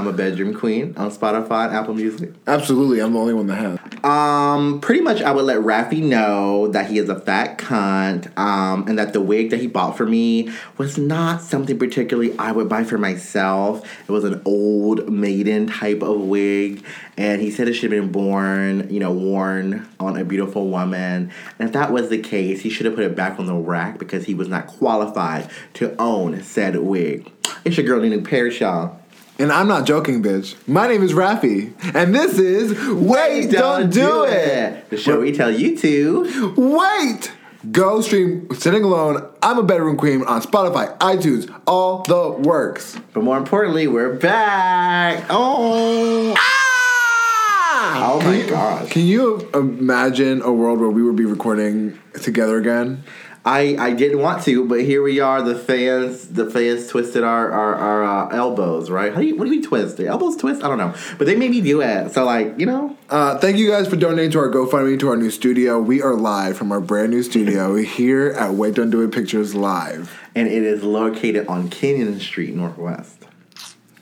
I'm a Bedroom Queen on Spotify and Apple Music. Absolutely, I'm the only one that has. Um, pretty much, I would let Rafi know that he is a fat cunt, um, and that the wig that he bought for me was not something particularly I would buy for myself. It was an old maiden type of wig, and he said it should have been born, you know, worn on a beautiful woman. And if that was the case, he should have put it back on the rack because he was not qualified to own said wig. It's your girl Nina Parrish, y'all. And I'm not joking, bitch. My name is Rafi, and this is Wait, Don't, Do It. The show we tell you to. Wait! Go stream Sitting Alone, I'm a Bedroom Queen on Spotify, iTunes, all the works. But more importantly, we're back. Oh. Ah! Oh my gosh. Can you imagine a world where we would be recording together again? I, I didn't want to, but here we are. The fans the fans twisted our our, our uh, elbows, right? How do you what do you twist? The elbows twist? I don't know, but they made me do it. So like you know, Uh, thank you guys for donating to our GoFundMe to our new studio. We are live from our brand new studio here at Wait Don't Do It Pictures Live. and it is located on Kenyon Street Northwest.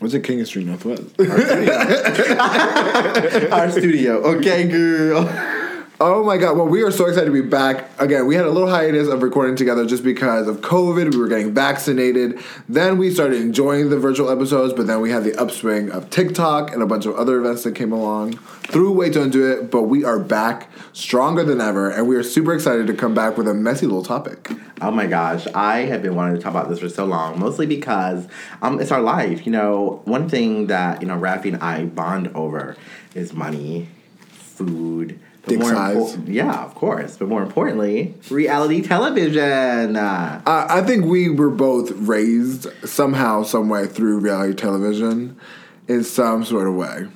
What's it, King Street Northwest? Our studio, okay, girl. Oh my god! Well, we are so excited to be back again. We had a little hiatus of recording together just because of COVID. We were getting vaccinated. Then we started enjoying the virtual episodes, but then we had the upswing of TikTok and a bunch of other events that came along through Wait Don't Do It. But we are back stronger than ever, and we are super excited to come back with a messy little topic. Oh my gosh, I have been wanting to talk about this for so long, mostly because um, it's our life. You know, one thing that you know Rafi and I bond over is money, food. But Dick more size. impor- yeah, of course. But more importantly, reality television. Uh, I think we were both raised somehow, some way through reality television in some sort of way.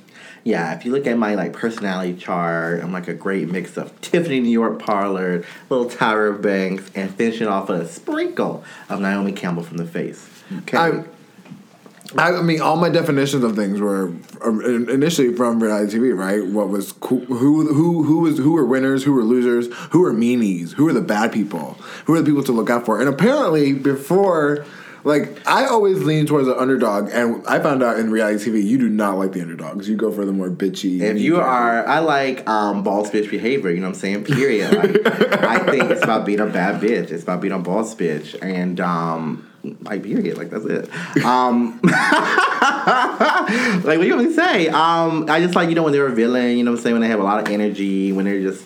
yeah, if you look at my like personality chart, I'm like a great mix of Tiffany New York Pollard, little Tyra Banks, and finishing off with a sprinkle of Naomi Campbell from The Face. Okay. I, I mean, all my definitions of things were uh, initially from reality TV, right? What was cool, who who who was who were winners, who were losers, who were meanies, who were the bad people, who were the people to look out for. And apparently, before, like, I always lean towards the underdog, and I found out in reality TV, you do not like the underdogs. You go for the more bitchy. If you are, I like um, boss bitch behavior. You know what I'm saying? Period. Like, I think it's about being a bad bitch. It's about being a boss bitch, and um, like period. Like that's it. Um, like what do you want me to say? Um, I just like you know when they're a villain. You know what I'm saying? When they have a lot of energy. When they're just.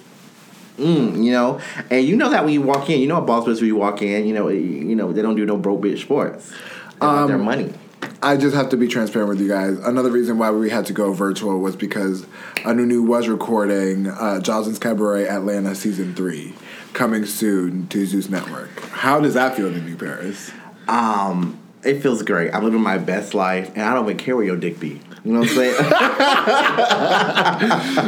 Mm, you know, and you know that when you walk in, you know a boss bitch when you walk in. You know, you know they don't do no broke bitch sports. They want their money. I just have to be transparent with you guys. Another reason why we had to go virtual was because Anunu was recording uh, Joseline's Cabaret Atlanta season three, coming soon to Zeus Network. How does that feel to New Paris? Um, it feels great. I'm living my best life, and I don't even care where your dick be. You know what I'm saying?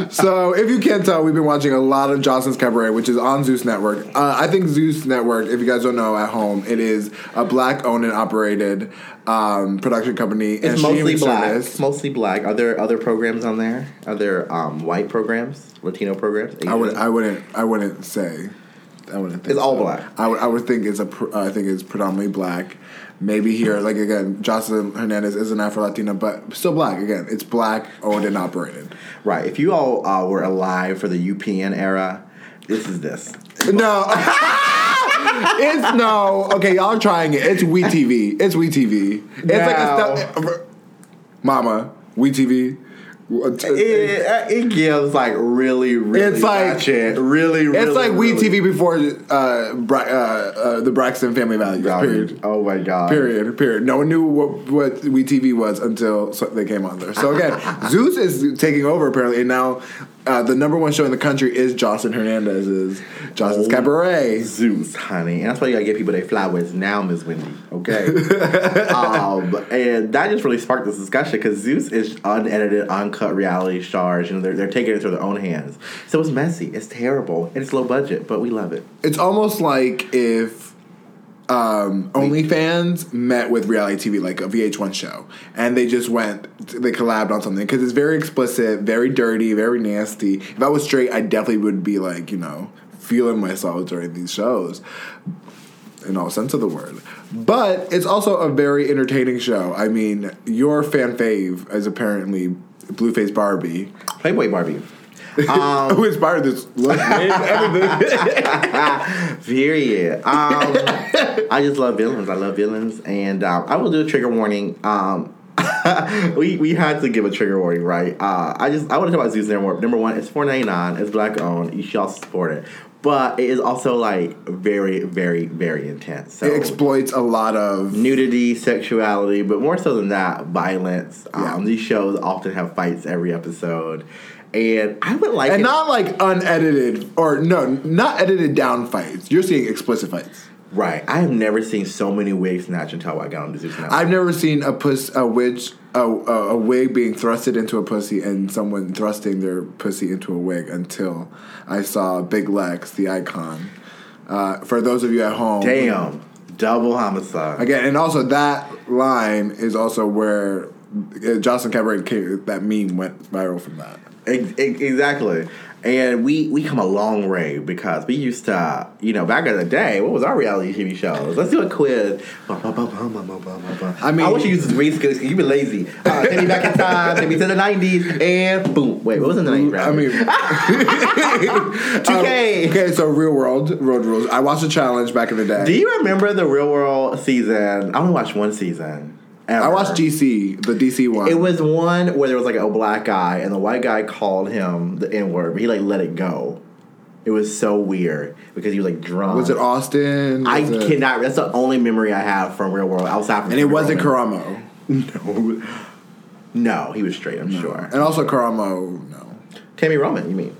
So, if you can't tell, we've been watching a lot of Joseline's Cabaret, which is on Zeus Network. Uh, I think Zeus Network, if you guys don't know at home, it is a black owned and operated um, production company and it's mostly black. service. It's mostly black. Are there other programs on there? Are there um, white programs, Latino programs? I would? I wouldn't, I wouldn't say. I wouldn't. Think It's all black. I would, I would think it's a, pr- I think it's predominantly black. Maybe here, like again, Joseline Hernandez is an Afro Latina, but still black. Again, it's black owned and operated. right. If you all uh, were alive for the UPN era, this is this. No, it's no. Okay, y'all are trying it. It's We TV. It's We TV. It's like a stuff. Mama We TV. It, it gives like really, really. It's like- ratchet, really, really. It's like really TV before uh, Bra- uh, uh, the Braxton Family Values. Period. Oh my god. Period. Period. No one knew what what We TV was until they came on there. So again, Zeus is taking over apparently, and now uh, the number one show in the country is Joseline Hernandez's Joseline's Oh. Cabaret. Zeus, honey. And that's why you gotta give people their flowers now, Miss Wendy. Okay. um, and that just really sparked this discussion because Zeus is unedited, uncut reality stars. You know, they're, they're taking it into their own hands. So it's messy, it's terrible, and it's low budget, but we love it. It's almost like if um, OnlyFans met with reality TV, like a VH1 show, and they just went, they collabed on something because it's very explicit, very dirty, very nasty. If I was straight, I definitely would be like, you know, feeling myself during these shows. in all sense of the word. But it's also a very entertaining show. I mean, your fan fave is apparently Blueface Barbie, Playboy Barbie. who inspired this look and everything. Period. Um, I just love villains. I love villains, and um, I will do a trigger warning. Um, we we had to give a trigger warning, right? Uh, I just I want to talk about Zeus number number one. It's four ninety nine. It's black owned. You should also support it, but it is also like very very very intense. So It exploits a lot of nudity, sexuality, but more so than that, violence. Um, Yeah. These shows often have fights every episode, and I would like and it- not like unedited or no, not edited down fights. You're seeing explicit fights. right. I have never seen so many wigs snatch until I got on Zeus now. I've never seen a puss a witch a, a, a wig being thrusted into a pussy and someone thrusting their pussy into a wig until I saw Big Lex, the icon. Uh, for those of you at home, Damn, double homicide. Again, and also that line is also where uh, Joseline Cabaret came, that meme went viral from that. Ex- ex- exactly. And we we come a long way because we used to, you know, back in the day, what was our reality TV shows? Let's do a quiz. I mean- I wish you used race skills because you've been lazy. Uh, take me back in time, take me to the 90s, and boom. Wait, what was in the 90s? I mean, 2K. Um, okay, so real world road rules. I watched a challenge back in the day. Do you remember the Real World season? I only watched one season. Ever. I watched DC, the DC one. It was one where there was like a black guy and the white guy called him the N word, but he like let it go. It was so weird because he was like drunk. was it Austin? I it- cannot. That's the only memory I have from Real World outside from. And it wasn't. Karamo. No, no, he was straight. I'm sure. And also Karamo, no. Tami Roman, you mean?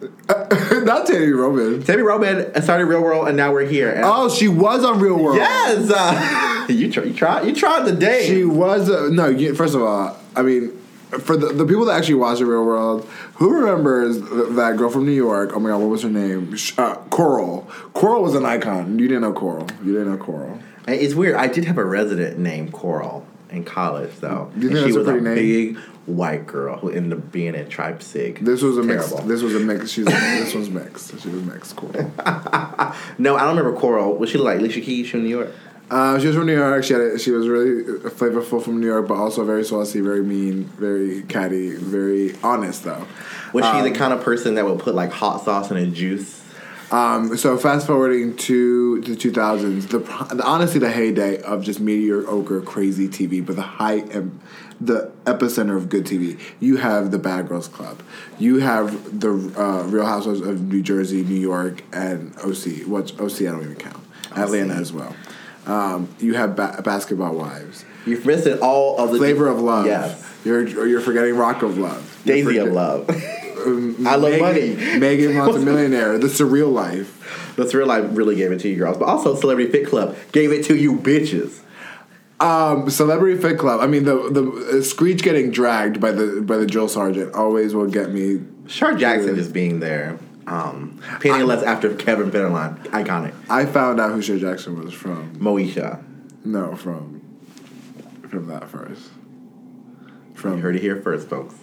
Not Tami Roman. Tami Roman started Real World, and now we're here. Oh, she was on Real World. yes, uh, you try, you tried, you tried the day. She was uh, no. You, first of all, I mean, for the, the people that actually watch the Real World, who remembers th- that girl from New York? Oh my god, what was her name? Uh, Coral. Coral was an icon. You didn't know Coral. You didn't know Coral. It's weird. I did have a resident named Coral in college, though. You think and she that's a was a, name? big white girl who ended up being in Tribe Sig. This was a mix. This was a mix. She's this one's mixed. She was mixed. Coral. no, I don't remember Coral. Was she like Alicia Keys from New York? Uh, she was from New York. She had a, she was really flavorful from New York, but also very saucy, very mean, very catty, very honest though. Was she Um, the kind of person that would put like hot sauce in a juice? Um, so fast forwarding to the 2000s, the, the honestly the heyday of just mediocre, crazy TV, but the high, em- the epicenter of good TV. You have the Bad Girls Club, you have the uh, Real Housewives of New Jersey, New York, and OC. What's OC I don't even count. Atlanta as well. Um, you have ba- Basketball Wives, You're missing all of the Flavor of Love. Yes, You're you're forgetting Rock of Love. You're Daisy of forget- Love. I love Megan, money. Megan wants a millionaire. The surreal life. The Thrill Life really gave it to you girls, but also Celebrity Fit Club gave it to you bitches. Um, Celebrity Fit Club. I mean, the the uh, Screech getting dragged by the by the drill sergeant always will get me. Shar Jackson just being there, um, penniless after Kevin Federline, iconic. I found out who Shar Jackson was from. Moesha, No, from from that first. you From heard it here first, folks.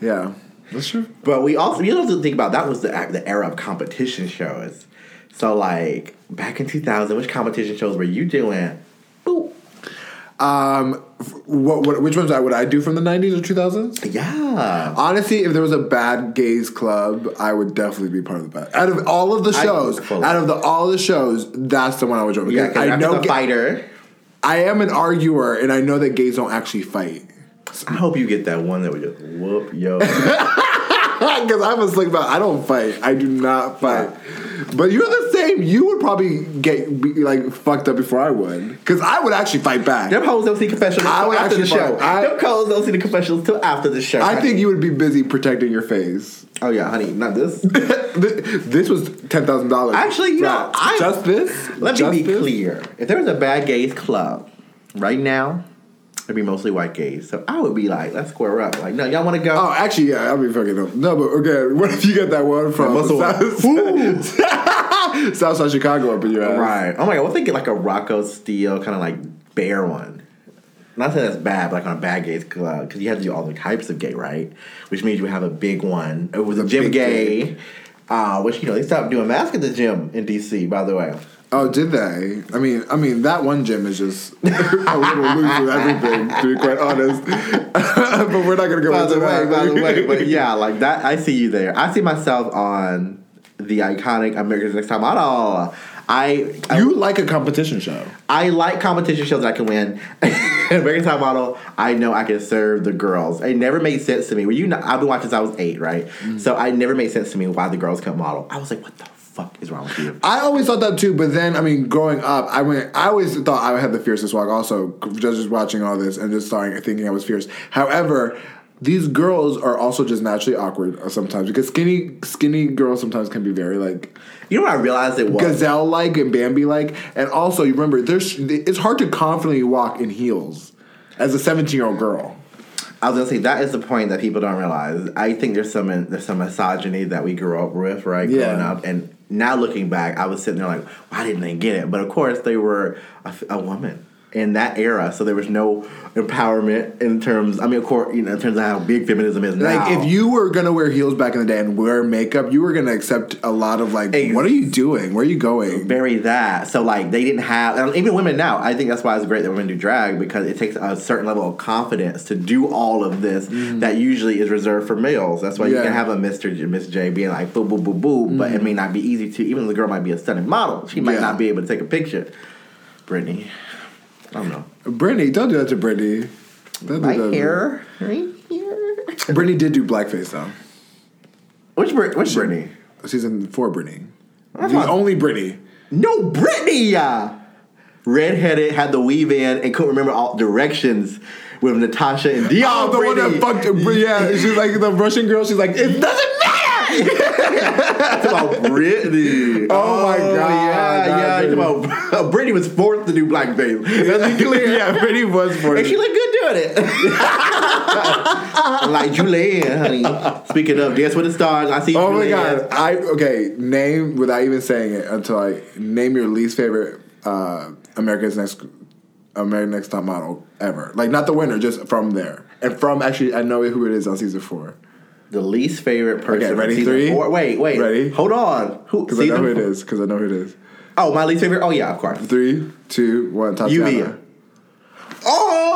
yeah, that's true. But we also you have to think about that was the the era of competition shows. So like back in 2000, which competition shows were you doing? Ooh, Um, what, what which ones I would I do from the nineties or two thousands? yeah. Honestly, if there was a bad gays club, I would definitely be part of the bad. Out of all of the shows, out of the all the shows, that's the one I would join. Yeah, I I know the fighter. I am an arguer, and I know that gays don't actually fight. I hope you get that one that would just whoop yo. Because I'm a slick belt. I don't fight. I do not fight. But you're the You would probably get be, like fucked up before I would. Because I would actually fight back. Them hoes don't see confessionals I would after the show. I- Them hoes don't see the confessionals till after the show. I think you would be busy protecting your face. Oh yeah, honey, not this. this was ten thousand dollars. Actually, you know, I- just this. Let Just me be this? clear. If there was a bad gays club right now, it'd be mostly white gays. So I would be like, let's square up. Like, no, y'all want to go? Oh, actually, yeah, I'll be fucking up. No, but okay, what if you get that one from Muscle- Southside Chicago up in your ass? right. Oh my god, what if they get like a Rocco Steele kind of like bear one? Not saying that's bad, but like on a bad gays club because you have to do all the types of gay, right? Which means you have a big one. It was a Jim big Gay. Uh, which you know they stopped doing masks at the gym in DC. By the way, Oh, did they? I mean, I mean that one gym is just a little loose with everything. To be quite honest, but we're not gonna go by into the way, that. by the way, but yeah, like that. I see you there. I see myself on the iconic America's Next Top Model. I I, you like a competition show? I like competition shows that I can win. American Top Model, I know I can serve the girls. It never made sense to me. Were you? Not, I've been watching since I was eight, right? Mm-hmm. So I never made sense to me why the girls couldn't model. I was like, what the fuck is wrong with you? I always thought that too, but then I mean, growing up, I went. I always thought I had the fiercest walk. Also, just just watching all this and just starting thinking I was fierce. However, these girls are also just naturally awkward sometimes because skinny skinny girls sometimes can be very like You know what I realized it was? gazelle like and Bambi like, and also you remember there's it's hard to confidently walk in heels as a 17 year old girl. I was gonna say that is the point that people don't realize. I think there's some there's some misogyny that we grew up with, right? Yeah. Growing up, and now looking back, I was sitting there like, why didn't they get it? But of course, they were a, a woman in that era, so there was no empowerment in terms. I mean, of course, you know, in terms of how big feminism is now. Like if you were gonna wear heels back in the day and wear makeup, you were gonna accept a lot of like, Ex- what are you doing? Where are you going? bury that. So like they didn't have, and even women now. I think that's why it's great that women do drag because it takes a certain level of confidence to do all of this that usually is reserved for males. That's why you Mm. Yeah. Mm. can have a Mister J, Miss J being like boo boo boo boo, but it may not be easy to. Even though the girl might be a stunning model, she might Yeah. not be able to take a picture. Brittany, I don't know. Brittany, don't do that to Brittany. Don't do My that to hair right here. Brittany. Brittany did do blackface though. Which Brit? Which Brittany? Season four, Brittany. That's The not- only Brittany. No, Brittany. Redheaded, had the weave in, and couldn't remember all directions with Natasha and Dion. Oh, the one that Brittany. fucked. Yeah, she's like the Russian girl. She's like, it doesn't matter. It's about Britney. Oh my God, Yeah, God, yeah. It's Brittany. about Brittany was forced to do blackface. Let's be clear. yeah, Britney was for And she looked good doing it. like Julianne, honey. Speaking of Dance with the Stars, I see Oh my god! I okay. Name without even saying it until I name your least favorite uh, America's Next America's Next Top Model ever. Like not the winner, just from there and from actually I know who it is on season four The least favorite person. Okay, ready? Three? Four. Wait, wait. Ready? Hold on. Who? because I know who it is because I know who it is. Oh, my least favorite. Oh yeah, of course. Three, two, one. Tatiana. Lluvia. Oh.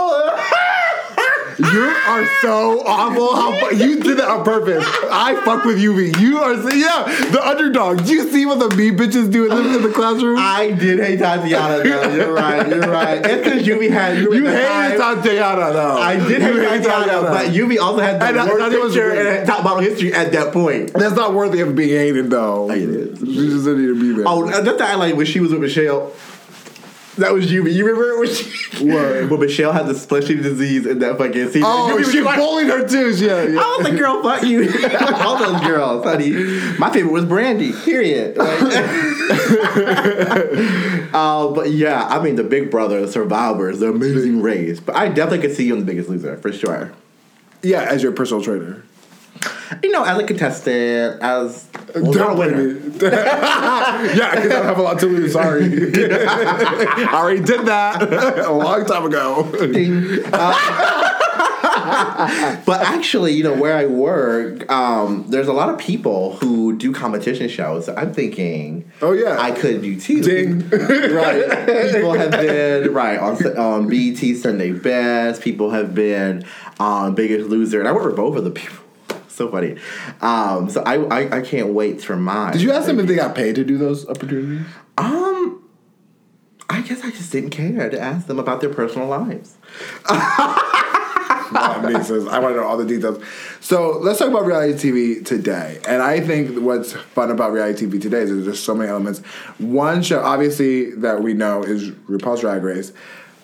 You are so awful. How you did that on purpose. I fuck with you, Yuvi. You are so, yeah the underdog. Do you see what the me bitches do in the, classroom? I did hate Tatiana. Though. You're right. You're right. It's because had you. you at hated Tatiana though. I did You hate Tatiana, but Yuvi also had the And I- worst picture in top model history at that point. That's not worthy of being hated though. It is. You just didn't need to be there. Oh, that's that like when she was with Michelle. That was Yuvi. You remember when she? What? When Michelle had the splashy disease in that fucking season. Oh, Yuvi she like, bullied her too. Yeah, yeah. I was like, girl, fuck you. All those girls, honey. My favorite was Brandy. Period. Like- uh, but yeah, I mean, the Big Brother, the Survivors, the Amazing Race. But I definitely could see you on The Biggest Loser for sure. Yeah, as your personal trainer. You know, as a contestant, as well, winner. yeah, because I don't have a lot to lose. Sorry. I already did that a long time ago. But actually, you know, where I work, um, there's a lot of people who do competition shows. So I'm thinking, Oh, yeah. I could do too. Ding. right. People have been right on on BT Sunday Best. People have been on Biggest Loser, and I work for both of the people. So funny. Um, so I, I I can't wait for mine. Did you ask them if they got paid to do those opportunities? Um, I guess I just didn't care to ask them about their personal lives. I mean, says, I want to know all the details. So let's talk about reality TV today. And I think what's fun about reality TV today is there's just so many elements. One show, obviously, that we know is RuPaul's Drag Race.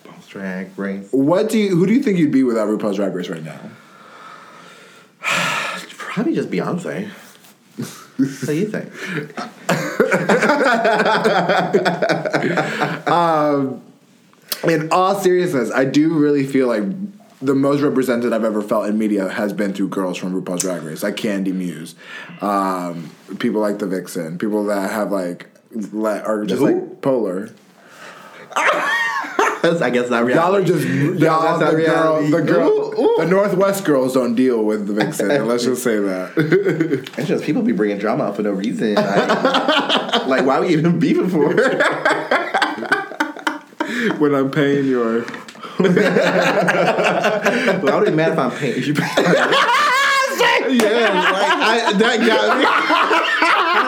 Boss drag race. What do you? Who do you think you'd be without RuPaul's Drag Race right now? Probably just Beyonce. what do you think? In all seriousness, I do really feel like the most represented I've ever felt in media has been through girls from RuPaul's Drag Race, like Kandy Muse, um, people like the Vixen, people that have like are just who? like polar. That's, I guess not reality. Y'all are just y'all. The girl, the girl, Ooh, ooh. the Northwest girls don't deal with the vixen. let's just say that. It's just people be bringing drama up for no reason. Like, like why we even beefing for? when I'm paying your. well, I would be mad if I'm paying you. yeah, like I, that got me.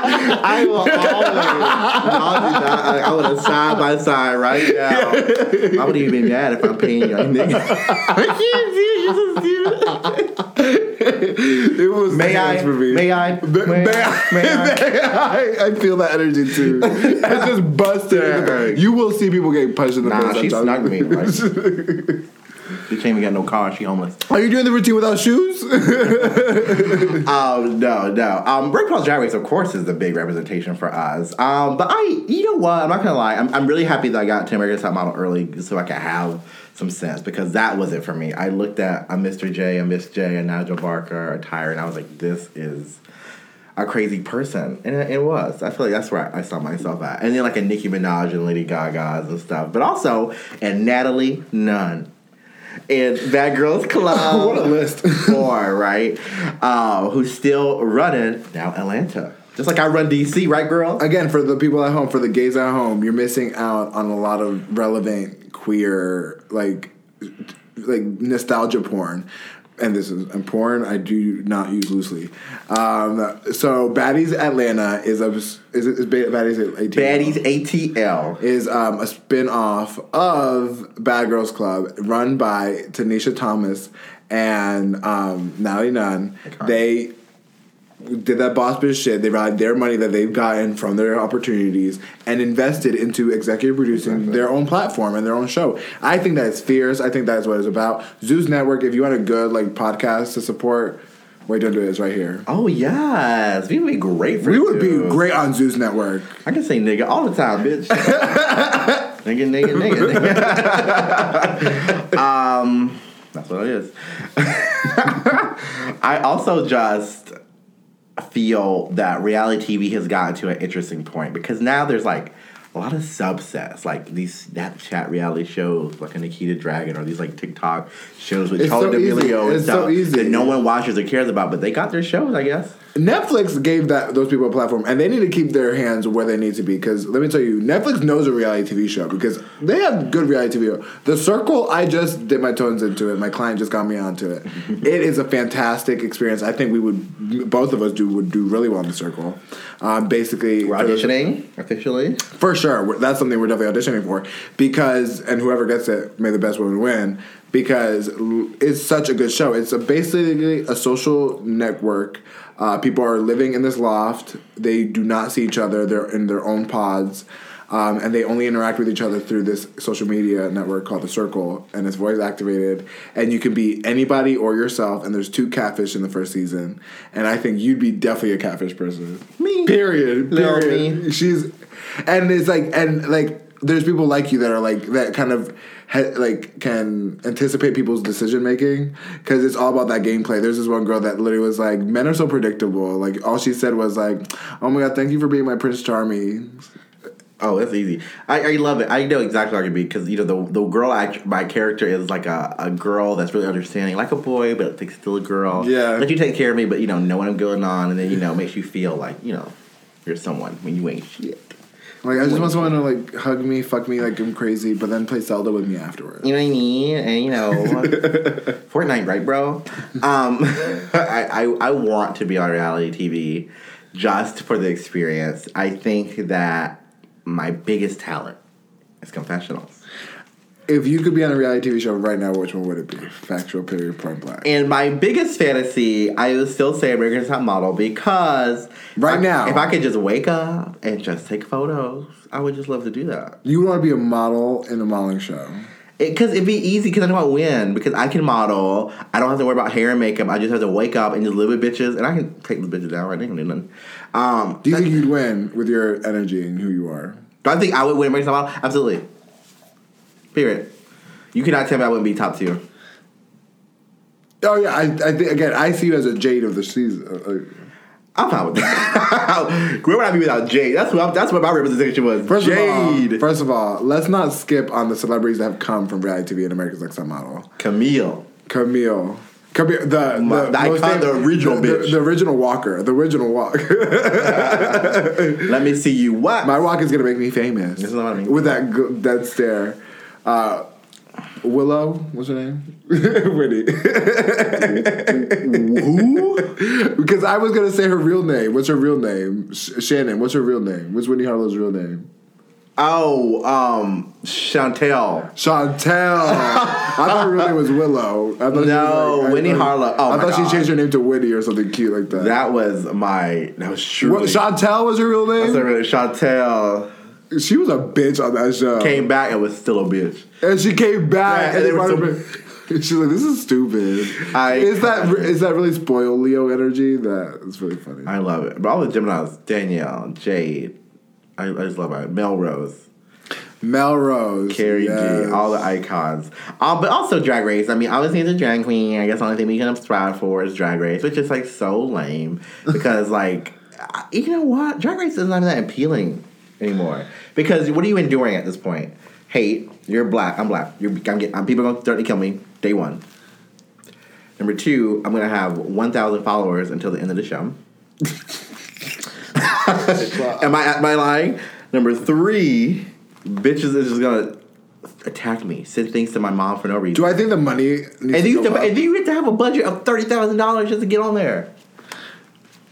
I will always, I'll do that. I, I would have side by side right now. I would even be mad if I'm paying you, nigga. It was May I? for me. May I? May, may I, May I? may I? I feel that energy too. I just busted. You will see people getting punched in the Nah, face. she I'm snuck me. Like, she can't even get no car. She homeless. Are you doing the routine without shoes? Um, no, no. Um, RuPaul's Drag Race, of course, is the big representation for us. Um, but I, you know what? I'm not gonna lie. I'm, I'm really happy that I got to America's Top Model early, so I could have some sense because that was it for me. I looked at a Mr. J, a Miss J, a Nigel Barker, a Tyra, and I was like, this is a crazy person, and it, it was. I feel like that's where I, I saw myself at, and then like a Nicki Minaj and Lady Gaga's and stuff, but also and Natalie Nunn. And Bad Girls Club. What a list. Four, right? Uh, who's still running now Atlanta. Just like I run DC, right, girl? Again, for the people at home, for the gays at home, you're missing out on a lot of relevant queer, like, like nostalgia porn. And this is important. I do not use loosely. Um, so Baddies Atlanta is a is is Baddies ATL? Baddies ATL. is um, a spin-off of Bad Girls Club run by Tanisha Thomas and um, Natalie Nunn. They did that boss bitch shit. They relied their money that they've gotten from their opportunities and invested into executive producing their own platform and their own show. I think that's fierce. I think that's what it's about. Zeus Network, if you want a good like podcast to support, wait, don't do it. It's right here. Oh yes, we would be great for We would be great on Zeus Network. I can say nigga all the time, bitch. nigga, nigga, nigga, nigga. um, that's what it is. I also just feel that reality TV has gotten to an interesting point because now there's like a lot of subsets, like these Snapchat reality shows, like a Nikita Dragun, or these like TikTok shows with It's Charlie so easy. D'Amelio and It's stuff so easy. that no one watches or cares about, but they got their shows, I guess. Netflix gave that those people a platform, and they need to keep their hands where they need to be. Because let me tell you, Netflix knows a reality TV show because they have good reality TV. The Circle, I just did my tones into it. My client just got me onto it. it is a fantastic experience. I think we would both of us do would do really well in the Circle. Um, basically, We're those- auditioning officially. for sure. That's something we're definitely auditioning for because, and whoever gets it, may the best woman win because it's such a good show. It's a, basically a social network. Uh, people are living in this loft. They do not see each other. They're in their own pods. Um, and they only interact with each other through this social media network called the Circle, and it's voice activated. And you can be anybody or yourself. And there's two catfish in the first season, and I think you'd be definitely a catfish person. Me. Period. Little Period. me. She's, and it's like, and like, there's people like you that are like that kind of. Ha, like can anticipate people's decision making because it's all about that gameplay. There's this one girl that literally was like, "Men are so predictable." Like all she said was like, "Oh my god, thank you for being my Prince Charming." Oh, it's easy. I, I love it. I know exactly what I could be because you know the the girl act, my character is like a, a girl that's really understanding, like a boy, but like still a girl. Yeah. let you take care of me, but you know know what I'm going on, and then you know makes you feel like you know you're someone when you ain't shit. Like I just want someone to like hug me, fuck me like I'm crazy, but then play Zelda with me afterwards. You know what I mean? And you know, Fortnite, right, bro? Um, I, I I want to be on reality TV just for the experience. I think that my biggest talent is confessionals. If you could be on a reality TV show right now, which one would it be? Factual, period, point blank. And my biggest fantasy, I would still say American Top Model because Right I- now. if I could just wake up and just take photos, I would just love to do that. You want to be a model in a modeling show. Because it, would be easy because I know I win because I can model. I don't have to worry about hair and makeup. I just have to wake up and just live with bitches, and I can take the bitches down right now. and nothing. Um, Do you think you'd win with your energy and who you are? do I think I would win American Top Model? Absolutely. Period. You cannot tell me I wouldn't be top two. Oh yeah, I, I think again I see you as a Jade of the season. Uh, I'm fine with that. Where would I be without Jade? That's what I'm, that's what my representation was. First Jade, of all, first of all, let's not skip on the celebrities that have come from reality TV and America's Next Top Model. Camille. Camille. Camille, the My- the, the icon, the original the, bitch. the, original Walker, the original walk. Let me see you what? My walk is gonna make me famous. This is what I mean. With that that stare. Uh, Willow, what's her name? Whitney. Who? because I was gonna say her real name. What's her real name? Sh- Shannon. What's her real name? What's Whitney Harlow's real name? Oh, um, Chantel. Chantel. I thought her real name was Willow. I thought she No, like- I Whitney thought- Harlow. Oh I thought God. she changed her name to Whitney or something cute like that. That was my. That was true. Chantel was her real name. That's really Chantel She was a bitch on that show. came back and was still a bitch. and she came back Yeah, and and they her back. She's like, "This is stupid." I- is that is that really spoiled Leo energy? That is really funny. I love it. But all the Geminis, Danielle, Jade, I, I just love it. Melrose, Melrose, Carrie yes. G, all the icons. Um, but also Drag Race. I mean, obviously it's a drag queen. I guess the only thing we can strive for is Drag Race, which is like so lame because like, you know what? Drag Race is not that appealing anymore. Because what are you enduring at this point? Hate. You're black. I'm black. You're, I'm, get, I'm people are gonna start to kill me. Day one. Number two, I'm gonna have 1,000 followers until the end of the show. am I am I lying? Number three, bitches is just gonna attack me, send things to my mom for no reason. Do I think the money needs and to you go to, up? and then you have to have a budget of thirty thousand dollars just to get on there.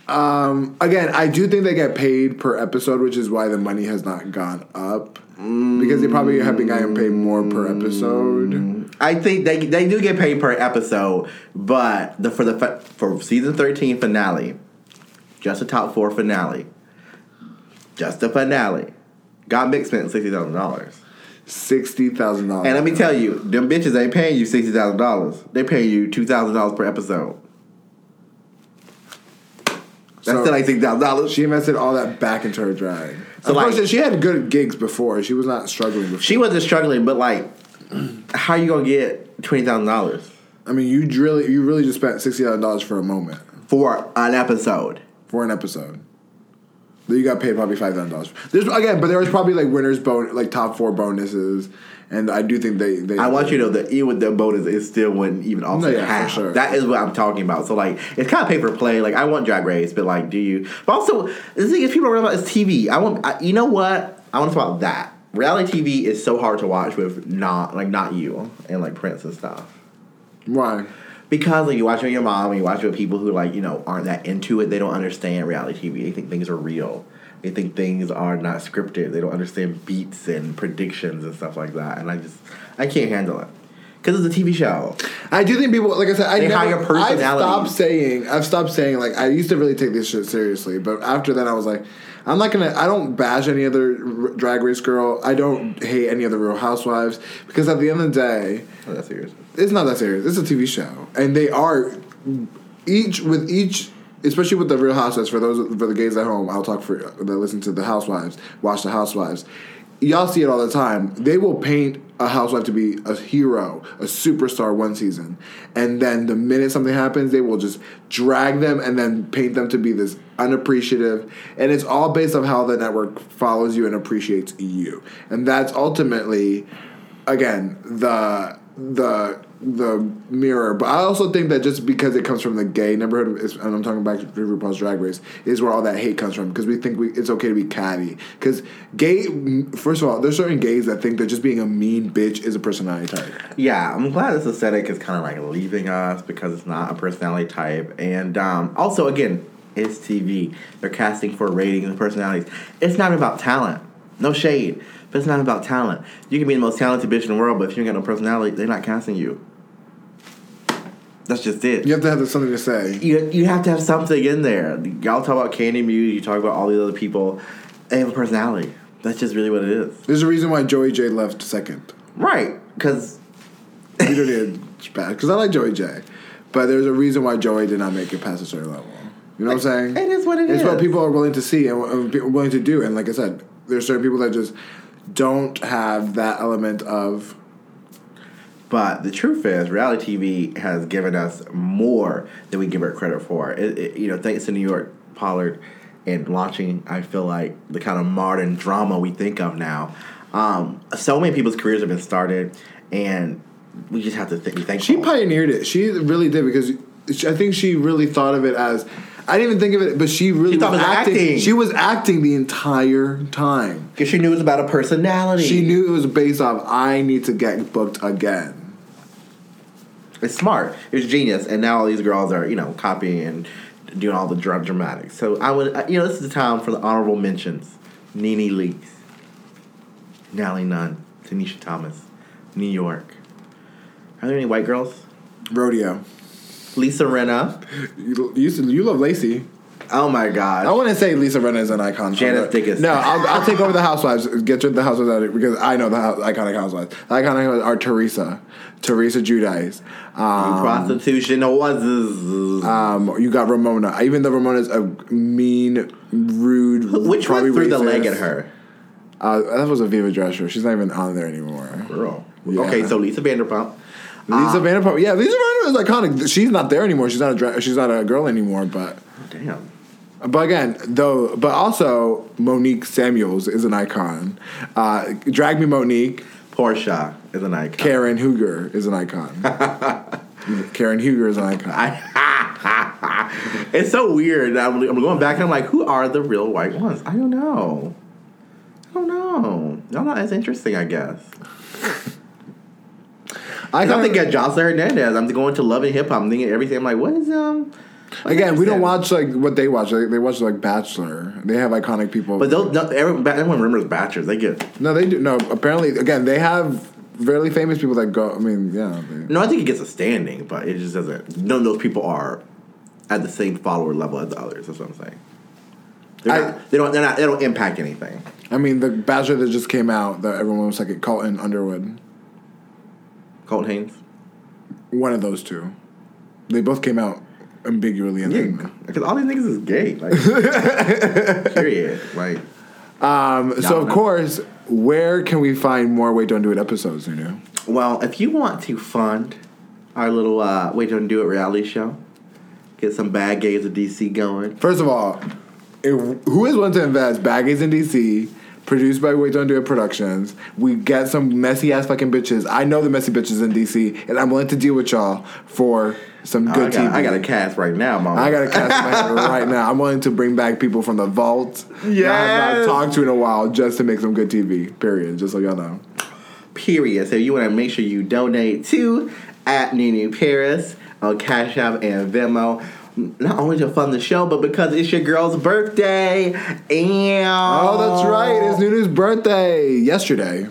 Um, again, I do think they get paid per episode, which is why the money has not gone up. Because they probably have been getting paid more per episode. I think they they do get paid per episode, but the for the for season thirteen finale, just a top four finale, just a finale, got mixed spent sixty thousand dollars. Sixty thousand dollars. And let me tell you, them bitches ain't paying you sixty thousand dollars. They paying you two thousand dollars per episode. That's So- still like sixty thousand dollars. She invested all that back into her drag. So, of course, she had good gigs before. She was not struggling before. She wasn't struggling, but like, how you gonna get twenty thousand dollars I mean, you really, you really just spent sixty thousand dollars for a moment for an episode? for an episode. You got paid probably five thousand dollars. There's again, but there was probably like winners bon like top four bonuses, and I do think they. they I want you to know that even with the bonus, it still wouldn't even offset yeah, half. sure. That is what I'm talking about. So like, it's kind of pay for play. Like I want Drag Race, but like, do you? But also, the thing is, people don't realize it's TV. I want. I, you know what? I want to talk about that. Reality TV is so hard to watch with not like not you and like Prince and stuff. Why? Because like you watch it with your mom and you watch it with people who like you know aren't that into it. They don't understand reality TV. They think things are real. They think things are not scripted. They don't understand beats and predictions and stuff like that. And I just I can't handle it because it's a TV show. I do think people, like I said, I They never, hire I've stopped saying, I've stopped saying, like I used to really take this shit seriously, but after that, I was like, I'm not gonna, I don't bash any other r- drag race girl. I don't hate any other Real Housewives because at the end of the day, Oh, that's serious. it's not that serious. It's a TV show, and they are each with each. Especially with the Real Housewives, for those for the gays at home, I'll talk for uh, that listen to the Housewives, watch the Housewives. Y'all see it all the time. They will paint a housewife to be a hero, a superstar one season, and then the minute something happens, they will just drag them and then paint them to be this unappreciative. And it's all based on how the network follows you and appreciates you, and that's ultimately again the the the mirror but i also think that just because it comes from the gay neighborhood and i'm talking back to rupaul's drag race is where all that hate comes from because we think we, it's okay to be catty because gay first of all there's certain gays that think that just being a mean bitch is a personality type Yeah, I'm glad this aesthetic is kind of like leaving us because it's not a personality type. And um, also, again, it's TV. They're casting for ratings and personalities. It's not about talent. No shade, but it's not about talent. You can be the most talented bitch in the world, but if you ain't got no personality, they're not casting you. That's just it. you have to have something to say You, you have to have something in there. Y'all talk about Kandy Muse, you talk about all these other people. They have a personality. That's just really what it is. there's a reason why Joey Jay left second Right, because you don't need bad because i like Joey Jay but there's a reason why joey did not make it past a certain level you know what i'm saying It is what it it's is. what people are willing to see and willing to do. And like I said, there's certain people that just don't have that element of. But the truth is, reality TV has given us more than we give it credit for. It, it- you know, thanks to New York Pollard and launching, I feel like, the kind of modern drama we think of now. Um, so many people's careers have been started, and we just have to th- be thankful. She pioneered it. She really did because I think she really thought of it as. I didn't even think of it, but she really She was was acting. acting. She was acting the entire time. Because she knew it was about a personality. She knew it was based off. I need to get booked again. It's smart. It was genius. And now all these girls are, you know, copying and doing all the dra- dramatics. So I would, you know, this is the time for the honorable mentions. Nene Leakes, Nally Nunn, Tanisha Thomas, New York. Are there any white girls? Rodeo. Lisa Rinna. You, you, you love Lacey. Oh my God. I wouldn't say Lisa Rinna is an icon. Janice but- Dickinson. No, I'll, I'll take over the Housewives. Get to the Housewives out of it because I know the hou- iconic Housewives. The iconic are Teresa, Teresa Giudice. Um, Prostitution was. um, you got Ramona. Even though Ramona's a mean, rude, Which one threw the leg at her? Uh, that was a Viva Dresser. She's not even on there anymore. Girl. Yeah. Okay, so Lisa Vanderpump. Lisa Vanderpump. Yeah, Lisa Vanderpump is iconic. She's not there anymore. She's not a dra- she's not a girl anymore. But Damn. But again, though, but also Monique Samuels is an icon. Uh, Drag Me Monique. Porsha is an icon. Karen Huger is an icon. Karen Huger is an icon. it's so weird. I'm, I'm going back and I'm like, who are the real white ones? I don't know. I don't know. Y'all not as interesting, I guess. I kinda- thinking of Joseline Hernandez. I'm going to Love and Hip Hop. I'm thinking everything. I'm like, what is um? Again, we don't watch like what they watch. They, they watch like Bachelor. They have iconic people. But those, no, everyone, everyone remembers Bachelors. They get. no, they do. No, apparently, again, they have really famous people that go. I mean, yeah. They, No, I think it gets a standing, but it just doesn't. None of those people are at the same follower level as the others. That's what I'm saying. I- not, they don't. They're not. They don't impact anything. I mean, the Bachelor that just came out that everyone was like Colton Underwood. Colton Haynes. One of those two. They both came out ambiguously. And Yeah, because all these niggas is gay. Like, period. Like, um, so of Yeah. course, where can we find more Wait Don't Do It episodes, Nunu? well, if you want to fund our little uh, Wait Don't Do It reality show, get some bad gays of DC going. First of all, if, who is willing to invest? Baggies in DC, produced by Wait Don't Do It Productions. We get some messy ass fucking bitches. I know the messy bitches in DC, and I'm willing to deal with y'all for some Oh, I good got, TV. I got a cast right now, mama. I got a cast in my head right now. I'm willing to bring back people from the vault that I have not talked to in a while just to make some good TV. Period. Just so y'all know. period. So you want to make sure you donate to at Nunu Paris on Cash App and Venmo. Not only to fund the show, but because it's your girl's birthday. And Oh, that's right. It's Nunu's birthday yesterday.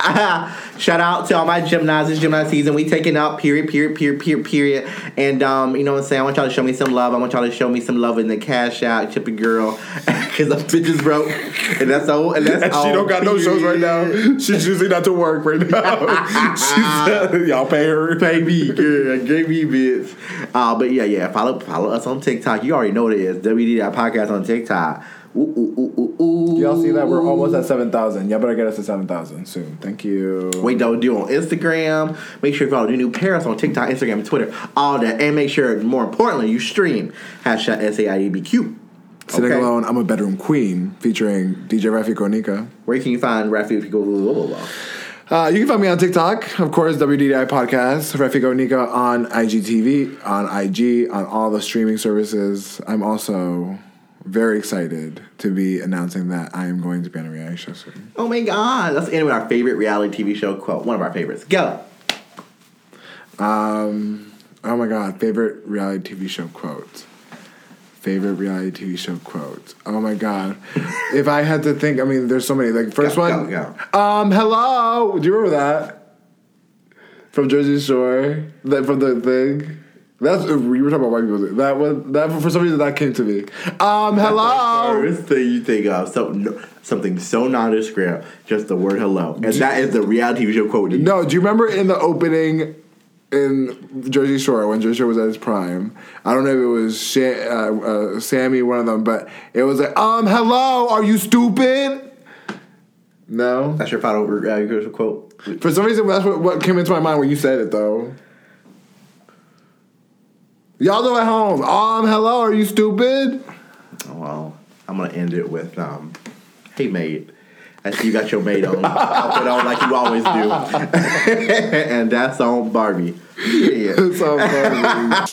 Shout out to all my gymnasts, gymnast season. We taking out period, period, period, period, period. And um, you know what I'm saying? I want y'all to show me some love. I want y'all to show me some love in the cash out, tip girl, because the bitch is broke, and that's all. And that's And she all, don't got no shows right now. She's choosing not to work right now. She's, y'all pay her. Pay me, girl. Give me, bitch. Uh, but yeah, yeah. Follow follow us on TikTok. You already know what it is. WD Podcast on TikTok. Ooh, ooh, ooh. Y'all see that we're almost at seven thousand. Y'all better get us to seven thousand soon. Thank you. Wait, don't do on Instagram. Make sure you follow the New Paris on TikTok, Instagram, and Twitter. All that. And make sure, more importantly, you stream hashtag SAIEBQ. Sitting Okay? alone, I'm a bedroom queen, featuring DJ Rafi Konika. Where can you find Rafi people? Blah, blah, blah. Uh, you can find me on TikTok, of course, WDDI Podcast, Refiko Nika on IGTV, on IG, on all the streaming services. I'm also very excited to be announcing that I am going to be on a reality show soon. Oh my God. That's the end of our favorite reality TV show quote. One of our favorites. Go. Um, oh my god, favorite reality TV show quote. Favorite reality TV show quote. Oh my god. if I had to think, I mean, there's so many. Like first Go, one. go, Um, hello. Do you remember that from Jersey Shore? That from the thing. That's we were talking about white people. That was that for some reason that came to me. Um, hello. First thing you think of something, something so nondescript, just the word hello, and that is the reality show quote. No, do you remember in the opening in Jersey Shore when Jersey Shore was at its prime? I don't know if it was Sha- uh, uh, Sammy, one of them, but it was like, um, hello, are you stupid? No. That's your final reality quote. For some reason, that's what, what came into my mind when you said it, though. Y'all know at home. Um, hello, are you stupid? Well, I'm gonna end it with um, "Hey mate." I see you got your mate on outfit on like you always do, and that's on Barbie. Yeah. It's so funny.